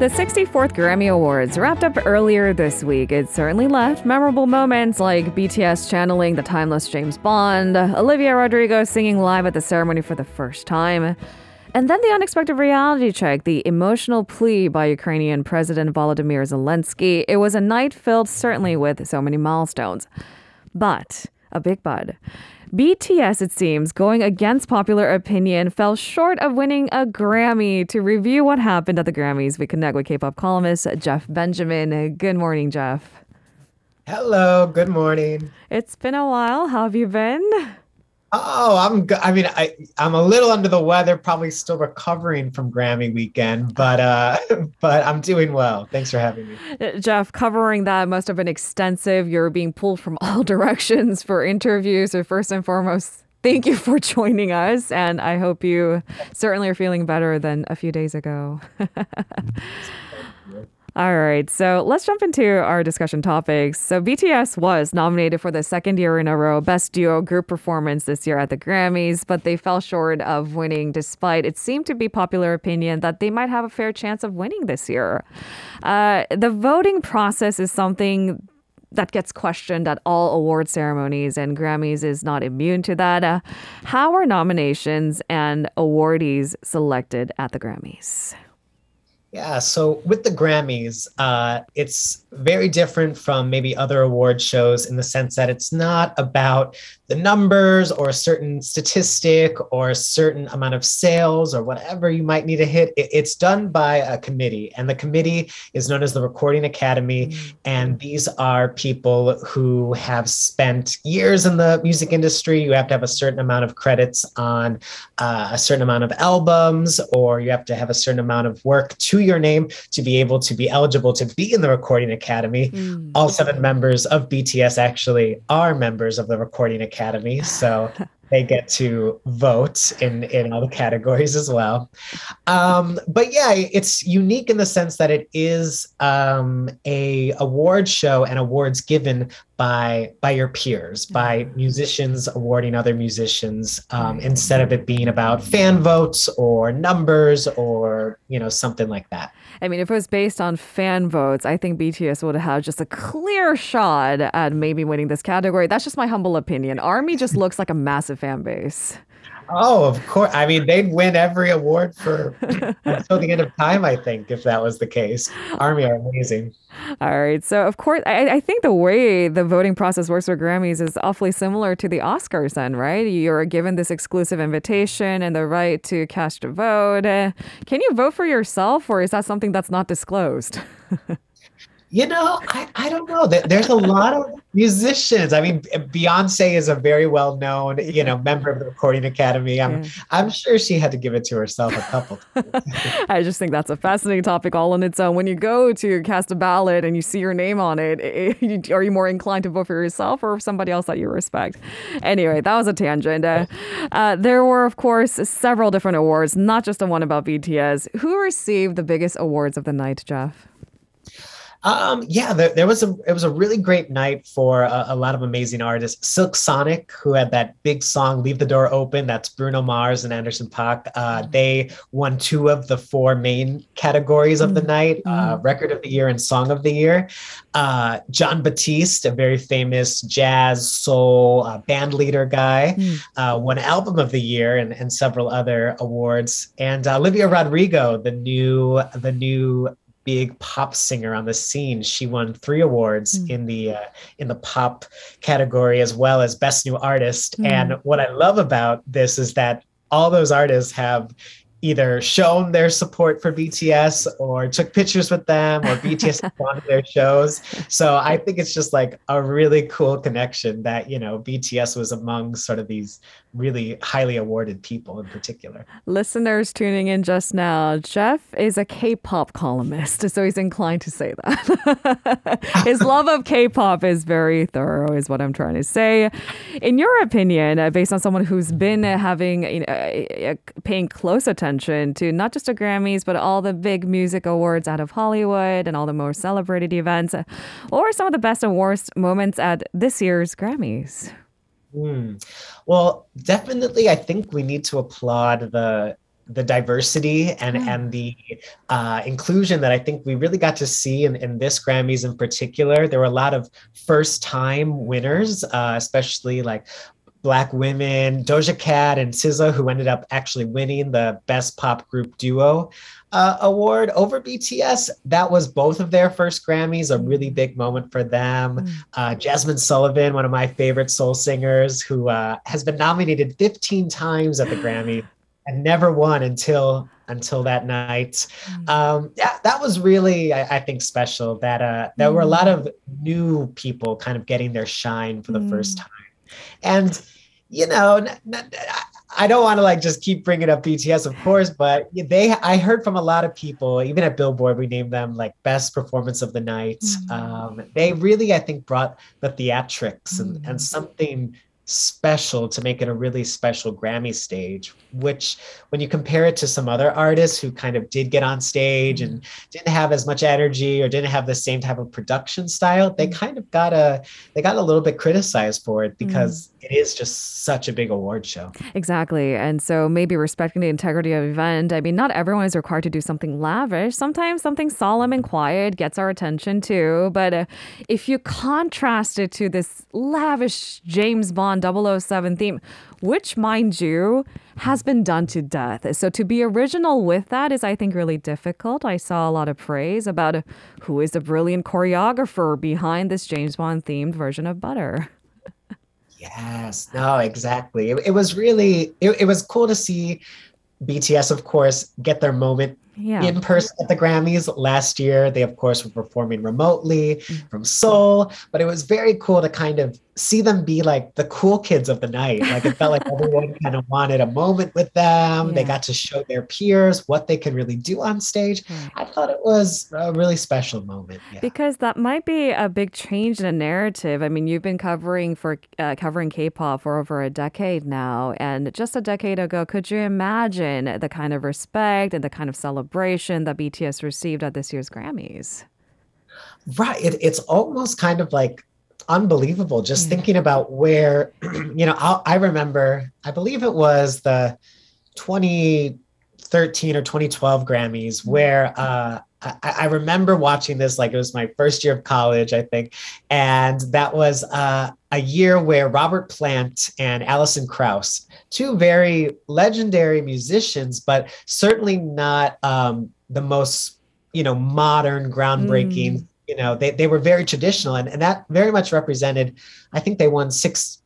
The 64th Grammy Awards wrapped up earlier this week. It certainly left memorable moments like BTS channeling the timeless James Bond, Olivia Rodrigo singing live at the ceremony for the first time, and then the unexpected reality check, the emotional plea by Ukrainian President Volodymyr Zelensky. It was a night filled certainly with so many milestones. But, a big but. BTS, it seems, going against popular opinion, fell short of winning a Grammy. To review what happened at the Grammys, we connect with K pop columnist Jeff Benjamin. Good morning, Jeff. Hello, good morning. It's been a while. How have you been? Oh, I'm. I mean, I I'm a little under the weather. Probably still recovering from Grammy weekend, but uh, but I'm doing well. Thanks for having me, uh, Jeff. Covering that must have been extensive. You're being pulled from all directions for interviews. So first and foremost, thank you for joining us, and I hope you certainly are feeling better than a few days ago. All right, so let's jump into our discussion topics. So, BTS was nominated for the second year in a row Best Duo Group Performance this year at the Grammys, but they fell short of winning despite it seemed to be popular opinion that they might have a fair chance of winning this year. Uh, the voting process is something that gets questioned at all award ceremonies, and Grammys is not immune to that. Uh, how are nominations and awardees selected at the Grammys? Yeah, so with the Grammys, uh, it's very different from maybe other award shows in the sense that it's not about the numbers or a certain statistic or a certain amount of sales or whatever you might need to hit. It's done by a committee, and the committee is known as the Recording Academy. Mm-hmm. And these are people who have spent years in the music industry. You have to have a certain amount of credits on uh, a certain amount of albums, or you have to have a certain amount of work to your name to be able to be eligible to be in the Recording Academy. Mm-hmm. All seven members of BTS actually are members of the Recording. Academy. So they get to vote in in all the categories as well. Um, but yeah, it's unique in the sense that it is um, a award show and awards given by by your peers, by musicians awarding other musicians, um, instead of it being about fan votes or numbers or you know something like that. I mean, if it was based on fan votes, I think BTS would have just a clear shot at maybe winning this category. That's just my humble opinion. Army just looks like a massive fan base. Oh, of course. I mean, they'd win every award for until the end of time, I think, if that was the case. Army are amazing. All right. So, of course, I, I, think the way the voting process works for Grammys is awfully similar to the Oscars, then, right? You're given this exclusive invitation and the right to cast a vote. Can you vote for yourself, or is that something that's not disclosed? You know, I, I don't know. There's a lot of musicians. I mean, Beyonce is a very well known, you know, member of the Recording Academy. I'm yeah. I'm sure she had to give it to herself a couple. I just think that's a fascinating topic all on its own. When you go to cast a ballot and you see your name on it, it are you more inclined to vote for yourself or somebody else that you respect? Anyway, that was a tangent. Uh, uh, there were, of course, several different awards, not just the one about BTS. Who received the biggest awards of the night, Jeff? Um, yeah, there, there, was a it was a really great night for a, a, lot of amazing artists. Silk Sonic, who had that big song "Leave the Door Open," that's Bruno Mars and Anderson .Paak. Uh, mm-hmm. they won two of the four main categories of the mm-hmm. night: uh, mm-hmm. Record of the Year and Song of the Year. Uh, Jon Batiste, a very famous jazz soul uh, band leader guy, mm. won Album of the Year and, and several other awards. And Olivia Rodrigo, the new the new big pop singer on the scene. She won three awards mm. in the uh, in the pop category as well as best new artist. Mm. And what I love about this is that all those artists have either shown their support for BTS or took pictures with them or BTS on their shows. So I think it's just like a really cool connection that, you know, BTS was among sort of these really highly awarded people in particular. Listeners tuning in just now, Jeff is a K-pop columnist, so he's inclined to say that. His love of K-pop is very thorough, is what I'm trying to say. In your opinion, uh, based on someone who's been having, you know, uh, uh, paying close attention to not just the Grammys, but all the big music awards out of Hollywood and all the more celebrated events, or some of the best and worst moments at this year's Grammys. Mm. Well, definitely, I think we need to applaud the the diversity and Yeah. and the uh, inclusion that I think we really got to see in, in this Grammys in particular. There were a lot of first time winners, uh, especially like Black women, Doja Cat and SZA, who ended up actually winning the Best Pop Group Duo uh, award over BTS. That was both of their first Grammys, a really big moment for them. Mm. Uh, Jazmine Sullivan, one of my favorite soul singers, who uh, has been nominated 15 times at the Grammy and never won until until that night. Um, yeah, that was really, I, I think, special. That uh, there were a lot of new people kind of getting their shine for the first Mm. time, and you know, I don't want to like just keep bringing up BTS, of course, but they, I heard from a lot of people, even at Billboard, we named them like best performance of the night. Mm. Um, they really, I think, brought the theatrics and, Mm. and something special to make it a really special Grammy stage, which when you compare it to some other artists who kind of did get on stage and mm-hmm. didn't have as much energy or didn't have the same type of production style, they mm-hmm. kind of got a they got a little bit criticized for it mm-hmm. because it is just such a big award show. Exactly. And so maybe respecting the integrity of the event. I mean, not everyone is required to do something lavish. Sometimes something solemn and quiet gets our attention too. But uh, if you contrast it to this lavish James Bond 007 theme, which, mind you, has been done to death. So to be original with that is, I think, really difficult. I saw a lot of praise about who is the brilliant choreographer behind this James Bond themed version of Butter. Yes, no, exactly. It, it was really it, it was cool to see BTS, of course, get their moment Yeah. in person at the Grammys last year. They, of course, were performing remotely mm. from Seoul, but it was very cool to kind of see them be like the cool kids of the night. Like it felt like everyone kind of wanted a moment with them. They got to show their peers what they could really do on stage. Right. I thought it was a really special moment. Yeah. Because that might be a big change in a narrative. I mean, you've been covering for uh, covering K-pop for over a decade now, and just a decade ago, could you imagine the kind of respect and the kind of celebration that BTS received at this year's Grammys? Right. It, it's almost kind of like unbelievable just Yeah. thinking about where, you know, I, I remember, I believe it was the 2013 or 2012 Grammys where uh, I, I remember watching this like it was my first year of college, I think. And that was uh, a year where Robert Plant and Alison Krauss, two very legendary musicians, but certainly not um, the most, you know, modern, groundbreaking. You know, they, they were very traditional, and, and that very much represented. I think they won six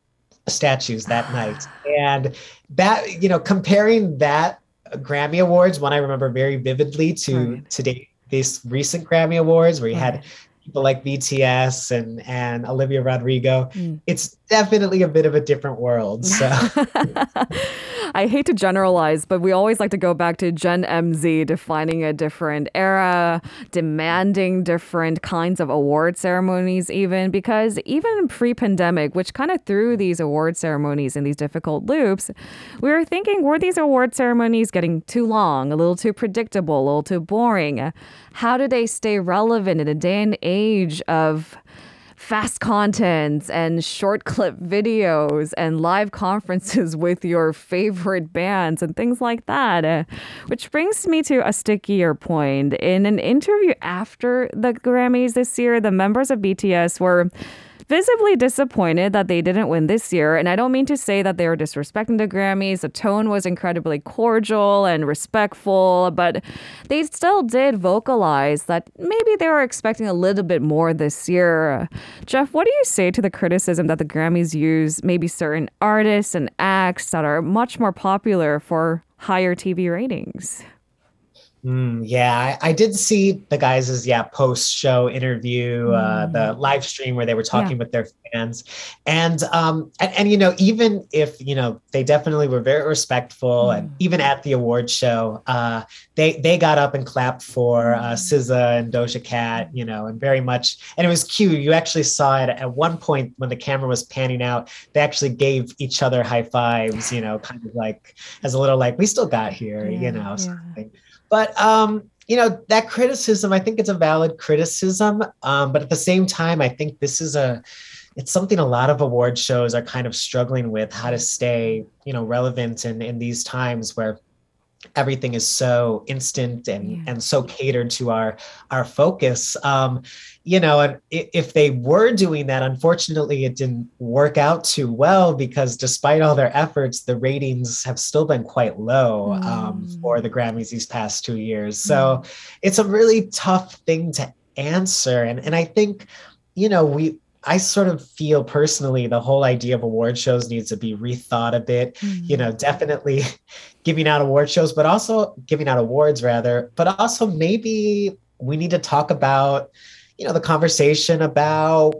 statues that night, and that you know, comparing that Grammy Awards, one I remember very vividly to Right. today these recent Grammy Awards, where you Right. had people like BTS and and Olivia Rodrigo. Mm. It's definitely a bit of a different world. So I hate to generalize, but we always like to go back to Gen MZ defining a different era, demanding different kinds of award ceremonies, even because even pre pandemic, which kind of threw these award ceremonies in these difficult loops, we were thinking were these award ceremonies getting too long, a little too predictable, a little too boring? How do they stay relevant in a day and age of fast contents and short clip videos and live conferences with your favorite bands and things like that. Uh, which brings me to a stickier point. In an interview after the Grammys this year, the members of BTS were visibly disappointed that they didn't win this year. And I don't mean to say that they were disrespecting the Grammys. The tone was incredibly cordial and respectful, but they still did vocalize that maybe they were expecting a little bit more this year. Jeff, what do you say to the criticism that the Grammys use maybe certain artists and acts that are much more popular for higher TV ratings? Mm, yeah, I, I did see the guys' yeah post show interview, uh, the live stream where they were talking with their fans, and um and, and you know even if you know they definitely were very respectful, and even at the award show, uh, they they got up and clapped for uh, SZA and Doja Cat, you know, and very much, and it was cute. You actually saw it at one point when the camera was panning out. They actually gave each other high fives, you know, kind of like as a little like we still got here, Yeah, you know. yeah. But um, you know, that criticism, I think it's a valid criticism. Um, but at the same time, I think this is a it's something a lot of award shows are kind of struggling with how to stay, you know, relevant in in these times where everything is so instant and yeah. and so catered to our our focus um you know and if they were doing that unfortunately it didn't work out too well because despite all their efforts the ratings have still been quite low um, mm. um, for the grammys these past two years so mm. it's a really tough thing to answer and and i think you know we I sort of feel personally the whole idea of award shows needs to be rethought a bit. Mm-hmm. You know, definitely giving out award shows, but also giving out awards rather, but also maybe we need to talk about, you know, the conversation about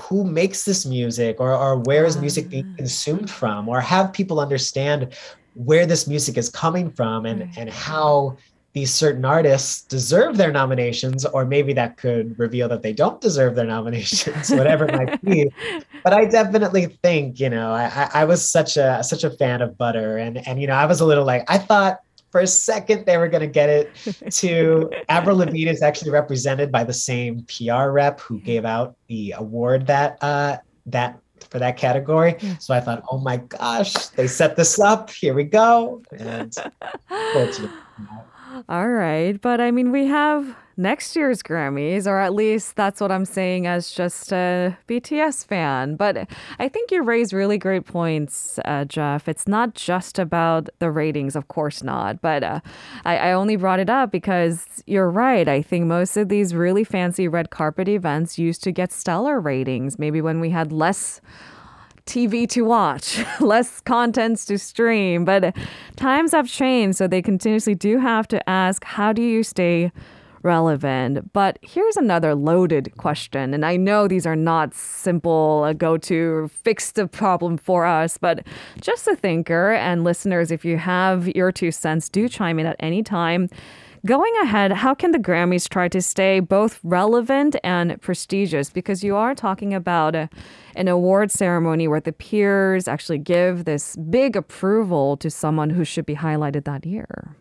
who makes this music or, or where is music being ah. consumed from or have people understand where this music is coming from and, and how these certain artists deserve their nominations, or maybe that could reveal that they don't deserve their nominations, whatever it might be. But I definitely think, you know, I, I was such a such a fan of Butter, and and you know, I was a little like I thought for a second they were going to get it to Avril Lavigne is actually represented by the same PR rep who gave out the award that uh, that for that category. So I thought, oh my gosh, they set this up. Here we go. And all right. But I mean, we have next year's Grammys, or at least that's what I'm saying as just a BTS fan. But I think you raise really great points, uh, Jeff. It's not just about the ratings, of course not. But uh, I, I only brought it up because you're right. I think most of these really fancy red carpet events used to get stellar ratings, maybe when we had less TV to watch, less contents to stream. But times have changed, so they continuously do have to ask how do you stay relevant? But here's another loaded question. And I know these are not simple go to fix the problem for us, but just a thinker and listeners, if you have your two cents, do chime in at any time. Going ahead, how can the Grammys try to stay both relevant and prestigious? Because you are talking about a, an award ceremony where the peers actually give this big approval to someone who should be highlighted that year.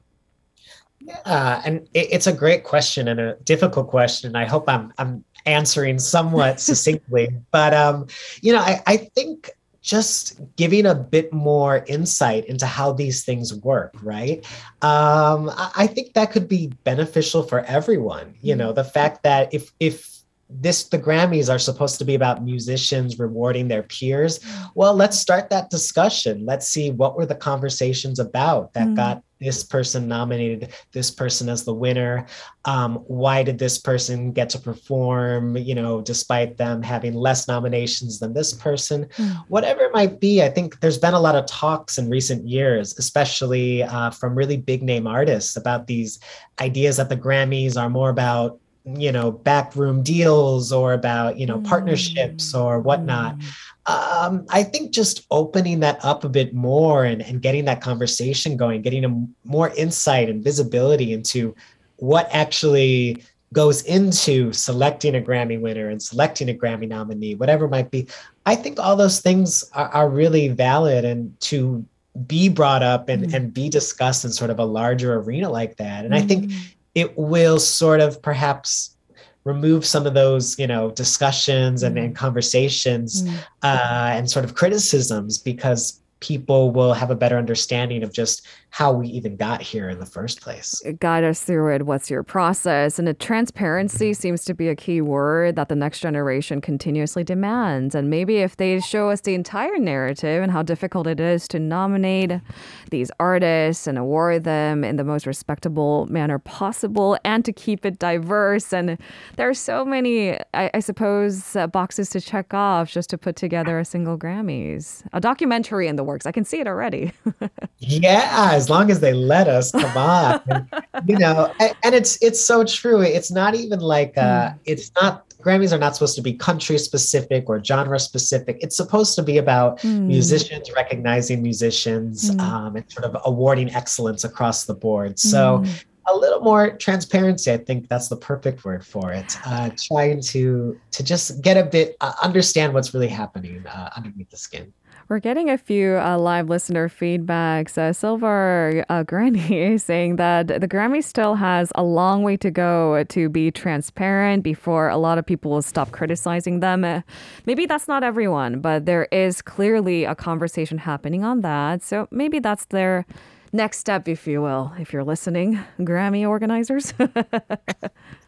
Yeah, and it, it's a great question and a difficult question. I hope I'm I'm answering somewhat succinctly, but um, you know, I, I think just giving a bit more insight into how these things work, right? Um, I think that could be beneficial for everyone. You know, the fact that if if this the grammys are supposed to be about musicians rewarding their peers well let's start that discussion let's see what were the conversations about that mm. got this person nominated this person as the winner um, why did this person get to perform you know despite them having less nominations than this person mm. whatever it might be i think there's been a lot of talks in recent years especially uh, from really big name artists about these ideas that the grammys are more about you know backroom deals or about you know mm. partnerships or whatnot mm. Um, i think just opening that up a bit more and, and getting that conversation going getting a more insight and visibility into what actually goes into selecting a grammy winner and selecting a grammy nominee whatever might be i think all those things are, are really valid and to be brought up and, mm. and be discussed in sort of a larger arena like that and mm. i think mm it will sort of perhaps remove some of those you know discussions and, and mm. conversations mm. uh, and sort of criticisms because people will have a better understanding of just how we even got here in the first place. Guide us through it. What's your process? And transparency seems to be a key word that the next generation continuously demands. And maybe if they show us the entire narrative and how difficult it is to nominate these artists and award them in the most respectable manner possible and to keep it diverse. And there are so many, I, I suppose, uh, boxes to check off just to put together a single Grammys. A documentary in the I can see it already. yeah, as long as they let us come on and, you know and, and, it's it's so true it's not even like uh mm. it's not grammys are not supposed to be country specific or genre specific it's supposed to be about mm. musicians recognizing musicians mm. um, and sort of awarding excellence across the board so hmm. a little more transparency i think that's the perfect word for it uh, trying to to just get a bit uh, understand what's really happening uh, underneath the skin we're getting a few uh, live listener feedbacks. Uh, Silver uh, Granny saying that the Grammy still has a long way to go to be transparent before a lot of people will stop criticizing them. Uh, maybe that's not everyone, but there is clearly a conversation happening on that. So maybe that's their next step, if you will, if you're listening, Grammy organizers?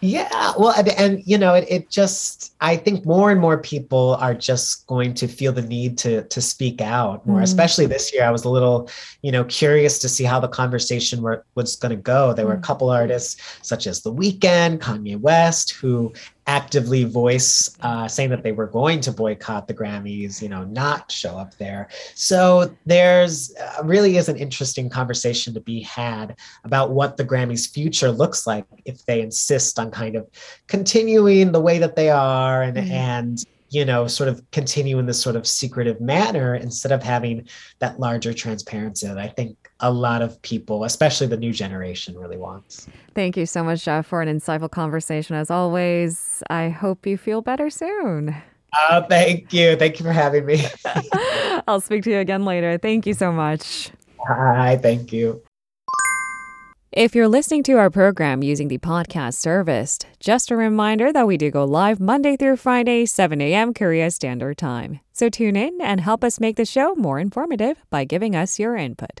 Yeah, well, and, and you know, it, it, just I think more and more people are just going to feel the need to to speak out more. Mm. Especially this year, I was a little, you know, curious to see how the conversation were, was going to go. There were a mm. couple artists such as The Weeknd, Kanye West, who actively voice uh, saying that they were going to boycott the Grammys, you know, not show up there. So there's uh, really is an interesting conversation to be had about what the Grammys future looks like if they insist on kind of continuing the way that they are and mm-hmm. and you know, sort of continue in this sort of secretive manner instead of having that larger transparency that I think a lot of people, especially the new generation, really wants. Thank you so much, Jeff, for an insightful conversation as always. I hope you feel better soon. Uh, thank you. Thank you for having me. I'll speak to you again later. Thank you so much. Hi, thank you. If you're listening to our program using the podcast service, just a reminder that we do go live Monday through Friday, 7 a.m. Korea Standard Time. So tune in and help us make the show more informative by giving us your input.